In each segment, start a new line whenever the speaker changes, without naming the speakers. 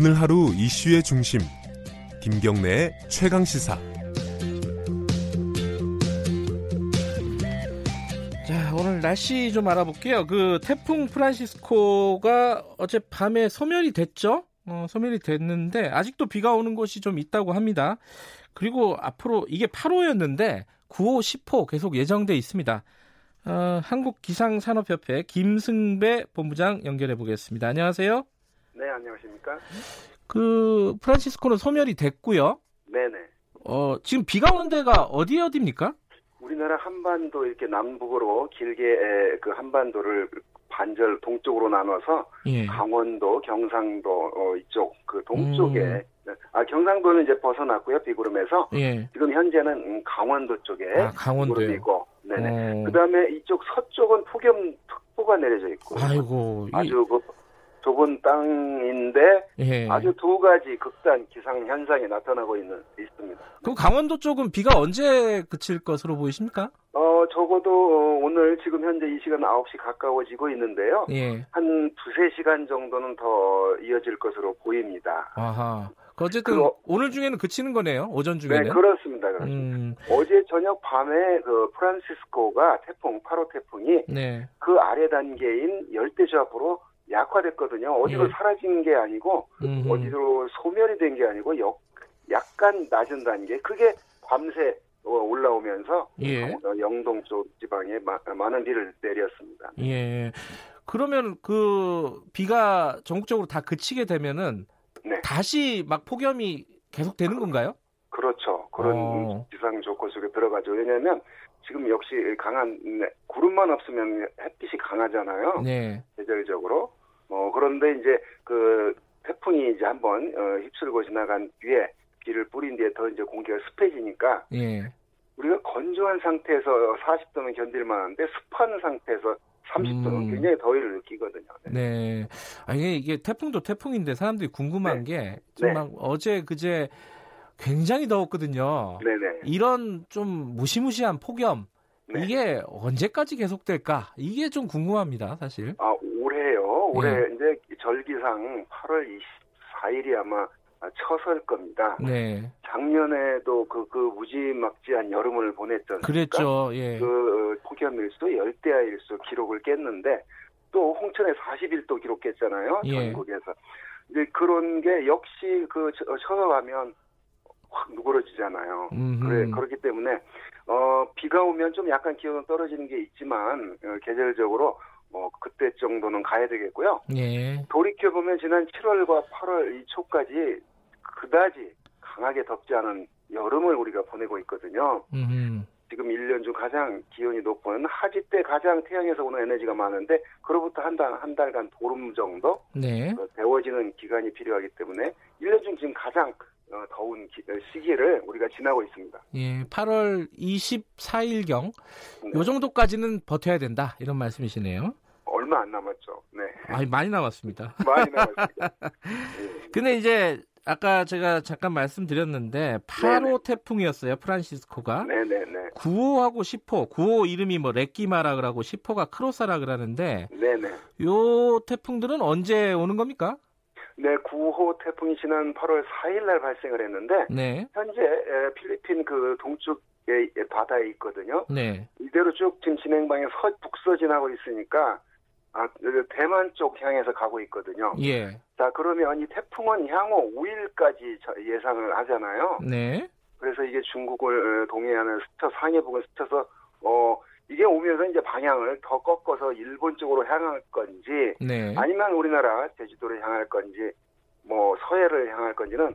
오늘 하루 이슈의 중심 김경래의 최강 시사.
자 오늘 날씨 좀 알아볼게요. 그 태풍 프란시스코가 어제 밤에 소멸이 됐죠. 어, 소멸이 됐는데 아직도 비가 오는 곳이 좀 있다고 합니다. 그리고 앞으로 이게 8호였는데 9호, 10호 계속 예정돼 있습니다. 어, 한국기상산업협회 김승배 본부장 연결해 보겠습니다. 안녕하세요.
네, 안녕하십니까?
그 프란시스코는 소멸이 됐고요.
네 네.
어, 지금 비가 오는 데가 어디 어디입니까?
우리나라 한반도 이렇게 남북으로 길게 에, 그 한반도를 반절 동쪽으로 나눠서
예.
강원도, 경상도 어, 이쪽 그 동쪽에
음.
아 경상도는 이제 벗어났고요 비구름에서
예.
지금 현재는 음, 강원도 쪽에
아.
비구름이고 네네.
어.
그다음에 이쪽 서쪽은 폭염 특보가 내려져 있고
아이고. 이-
아주 그 좁은 땅인데
예.
아주 두 가지 극단 기상 현상이 나타나고 있는 있습니다.
그럼 강원도 쪽은 비가 언제 그칠 것으로 보이십니까?
어, 적어도 어, 오늘 지금 현재 이 시간 9시 가까워지고 있는데요.
예.
한 두세 시간 정도는 더 이어질 것으로 보입니다.
아하. 그 어쨌든
그거-
오늘 중에는 그치는 거네요. 오전
네,
중에는.
그렇습니다. 그렇습니다.
음.
어제 저녁 밤에 그 프란시스코가 태풍, 8호 태풍이
네.
그 아래 단계인 열대저압으로 약화됐거든요. 어디로
예.
사라진 게 아니고
음흠.
어디로 소멸이 된 게 아니고 역, 약간 낮은 단계. 그게 밤새 어, 올라오면서
예.
어, 영동 쪽 지방에 마- 많은 비를 내렸습니다.
예. 그러면 그 비가 전국적으로 다 그치게 되면은
네.
다시 막 폭염이 계속 되는 건가요?
그렇죠. 그런
어.
기상 조건 속에 들어가죠. 왜냐하면 지금 역시 강한 네, 구름만 없으면 햇빛이 강하잖아요.
네.
계절적으로. 어 그런데 이제 그 태풍이 이제 한번 어, 휩쓸고 지나간 뒤에 비를 뿌린 뒤에 더 이제 공기가 습해지니까
예.
우리가 건조한 상태에서 40도는 견딜 만한데 습한 상태에서 30도는
음.
굉장히 더위를 느끼거든요. 네.
네. 아 이게, 이게 태풍도 태풍인데 사람들이 궁금한 게
네.
좀막 어제 그제 굉장히 더웠거든요.
네네.
이런 좀 무시무시한 폭염
네.
이게 언제까지 계속될까? 이게 좀 궁금합니다, 사실.
아, 올해
네.
이제 절기상 8월 24일이 아마 처서일 겁니다.
네.
작년에도 그, 그 무지막지한 여름을 않습니까?
그랬죠. 예.
그 어, 폭염일수, 열대야일수 기록을 깼는데 또 홍천에 41도 기록했잖아요.
예.
전국에서. 이제 그런 게 역시 그 쳐- 쳐서가면 확 누그러지잖아요.
음흠.
그래, 그렇기 때문에, 어, 비가 오면 좀 약간 기온은 떨어지는 게 있지만, 어, 계절적으로, 뭐, 그때 정도는 가야 되겠고요.
예.
돌이켜 보면 지난 7월과 8월 이 초까지 그다지 강하게 덥지 않은 여름을 우리가 보내고 있거든요.
음.
지금 1년 중 가장 기온이 높은 하지 때 가장 태양에서 오는 에너지가 많은데, 그로부터 한 달, 한 달간 보름 정도
네.
어, 데워지는 기간이 필요하기 때문에 1년 중 지금 가장 어, 더운 기- 어, 시기를 우리가 지나고 있습니다.
예. 8월 24일경
네.
요 정도까지는 버텨야 된다. 이런 말씀이시네요.
얼마 안 남았죠. 네.
아, 많이 남았습니다.
많이 남았습니다. 네.
근데 이제 아까 제가 잠깐 말씀드렸는데 8호
네네.
태풍이었어요. 프란시스코가.
네네네.
9호하고 10호. 9호 이름이 뭐 레끼마라 그러고 10호가 크로사라 그러는데
네네.
요 태풍들은 언제 오는 겁니까?
네, 9호 태풍이 지난 8월 4일 날 발생을 했는데,
네.
현재 에, 필리핀 그 동쪽 의 바다에 있거든요.
네.
이대로 쭉 지금 진행 방향 서, 북서진하고 있으니까 아, 그 대만 쪽 향해서 가고 있거든요.
예.
자, 그러면 이 태풍은 향후 5일까지 예상을 하잖아요.
네.
그래서 이게 중국을 어, 동해안을 스쳐 상해 부근 스쳐서 어 이게 오면서 이제 방향을 더 꺾어서 일본 쪽으로 향할 건지
네.
아니면 우리나라 제주도를 향할 건지 뭐 서해를 향할 건지는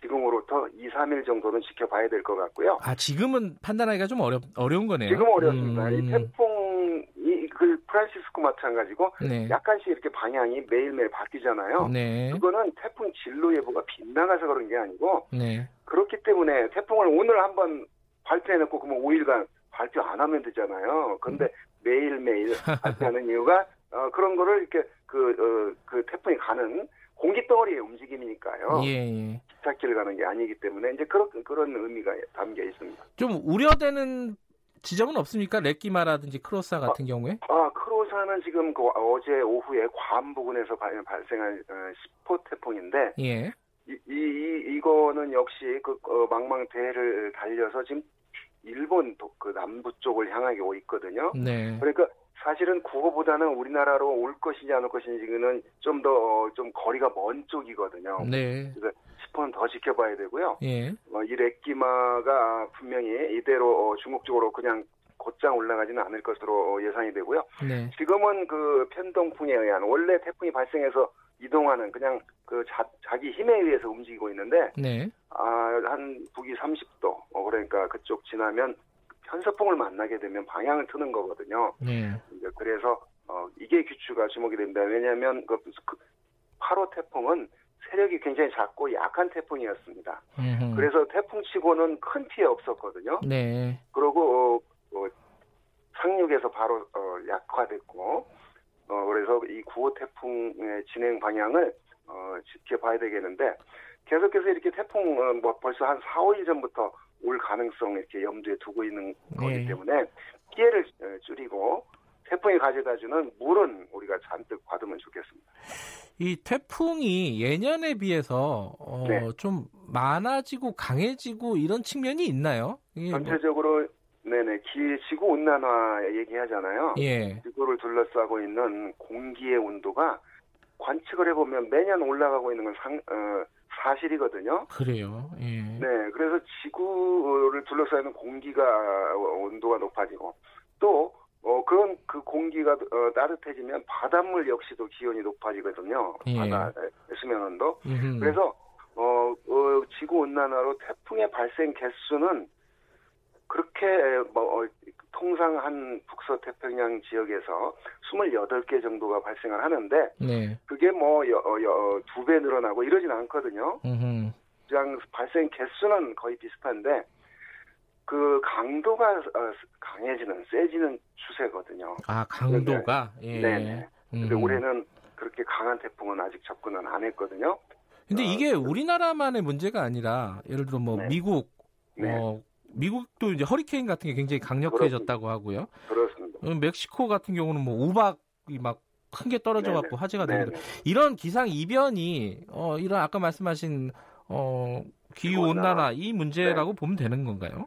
지금으로부터 2, 3일 정도는 지켜봐야 될 것 같고요.
아, 지금은 판단하기가 좀 어렵 어려운 거네요.
지금 어렵습니다.
음,
이 태풍이 그 프란시스코 마찬가지고
네.
약간씩 이렇게 방향이 매일매일 바뀌잖아요.
네.
그거는 태풍 진로 예보가 빗나가서 그런 게 아니고
네.
그렇기 때문에 태풍을 오늘 한번 발표해놓고 그러면 5일간 발표 안 하면 되잖아요. 그런데 매일매일 발표하는 이유가 어, 그런 거를 이렇게 그, 어, 그 태풍이 가는 공기덩어리의 움직임이니까요.
예, 예.
기찻길을 가는 게 아니기 때문에 이제 그런 그런 의미가 담겨 있습니다.
좀 우려되는 지점은 없습니까? 레끼마라든지 크로사 같은 경우에?
아 크로사 우선은 지금 그 어제 오후에 괌 부근에서 발- 발생한 어, 10호 태풍인데
예.
이, 이, 이- 이거는 역시 그 어, 망망대해를 달려서 지금 일본 도- 그 남부 쪽을 향하게 오고 있거든요.
네.
그러니까 사실은 국어보다는 우리나라로 올 것인지 안 올 것인지는 좀 더좀 거리가 먼 쪽이거든요.
네.
10호는 더 지켜봐야 되고요.
예.
어, 이 렉기마가 분명히 이대로 어, 중국 쪽으로 그냥 곧장 올라가지는 않을 것으로 어, 예상이 되고요.
네.
지금은 그 편동풍에 의한 원래 태풍이 발생해서 이동하는 그냥 그 자, 자기 힘에 의해서 움직이고 있는데
네.
아, 한 북위 30도 어, 그러니까 그쪽 지나면 편서풍을 만나게 되면 방향을 트는 거거든요.
네.
이제 그래서 어, 이게 규추가 주목이 됩니다. 왜냐하면 그, 그 8호 태풍은 세력이 굉장히 작고 약한 태풍이었습니다.
음흠.
그래서 태풍치고는 큰 피해 없었거든요.
네.
그리고 어, 어, 상륙에서 바로 어, 약화됐고 어, 그래서 이 9호 태풍의 진행 방향을 어, 지켜봐야 되겠는데 계속해서 이렇게 태풍 어, 뭐 벌써 한 4, 5일 전부터 올 가능성 이렇게 염두에 두고 있는 거기
네.
때문에 피해를 어, 줄이고 태풍이 가져다주는 물은 우리가 잔뜩 받으면 좋겠습니다.
이 태풍이 예년에 비해서 어,
네.
좀 많아지고 강해지고 이런 측면이 있나요? 뭐-
전체적으로 네네 기 지구 온난화 얘기하잖아요.
예.
지구를 둘러싸고 있는 공기의 온도가 관측을 해보면 매년 올라가고 있는 건 상, 어, 사실이거든요.
그래요. 예.
네, 그래서 지구를 둘러싸이는 공기가 온도가 높아지고 또 어, 그런 그 공기가 어, 따뜻해지면 바닷물 역시도 기온이 높아지거든요.
예.
바다 수면 온도.
음흠.
그래서 어, 어, 지구 온난화로 태풍의 발생 개수는 그렇게 뭐 어, 통상 한 북서 태평양 지역에서 28개 정도가 발생을 하는데
네.
그게 뭐두 배 늘어나고 이러진 않거든요.
음흠.
그냥 발생 개수는 거의 비슷한데 그 강도가 어, 강해지는 세지는 추세거든요.
아 강도가 예.
네네. 근데
음.
올해는 그렇게 강한 태풍은 아직 접근은 안 했거든요.
근데
어,
이게 우리나라만의 문제가 아니라 예를 들어 뭐
네.
미국
네.
어 미국도 이제 허리케인 같은 게 굉장히 강력해졌다고 하고요.
그렇습니다.
어, 멕시코 같은 경우는 뭐 우박이 막 큰 게 떨어져 갖고. 화재가. 되고 이런 기상 이변이 어 이런 아까 말씀하신 어 기후.
온난화
이 문제라고
네.
보면 되는 건가요?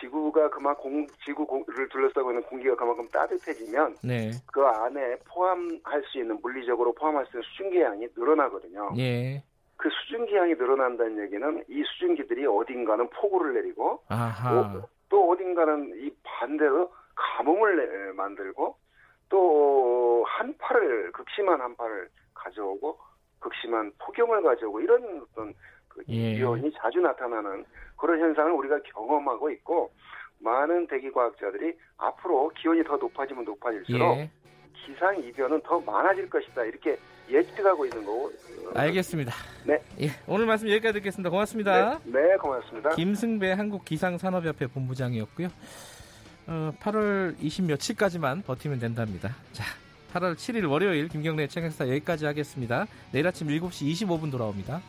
지구가 그만 공 지구를 둘러싸고 있는 공기가 그만큼 따뜻해지면
네.
그 안에 포함할 수 있는 물리적으로 포함할 수 있는 수증기량이 늘어나거든요.
예.
그 수증기량이 늘어난다는 얘기는 이 수증기들이 어딘가는 폭우를 내리고. 어, 또 어딘가는 이 반대로 가뭄을 내- 만들고 또 한파를 극심한 한파를 가져오고 극심한 폭염을 가져오고 이런 어떤 그
예.
이변이 자주 나타나는 그런 현상을 우리가 경험하고 있고 많은 대기 과학자들이 앞으로 기온이 더 높아지면 높아질수록
예.
기상 이변은 더 많아질 것이다 이렇게 예측 하고 있는 거고. 어,
알겠습니다.
네.
예. 오늘 말씀 여기까지 듣겠습니다. 고맙습니다.
네, 네, 고맙습니다.
김승배 한국기상산업협회 본부장이었고요. 어, 8월 20 며칠까지만 버티면 된답니다. 자, 8월 7일 월요일 김경래 최강사 여기까지 하겠습니다. 내일 아침 7시 25분 돌아옵니다.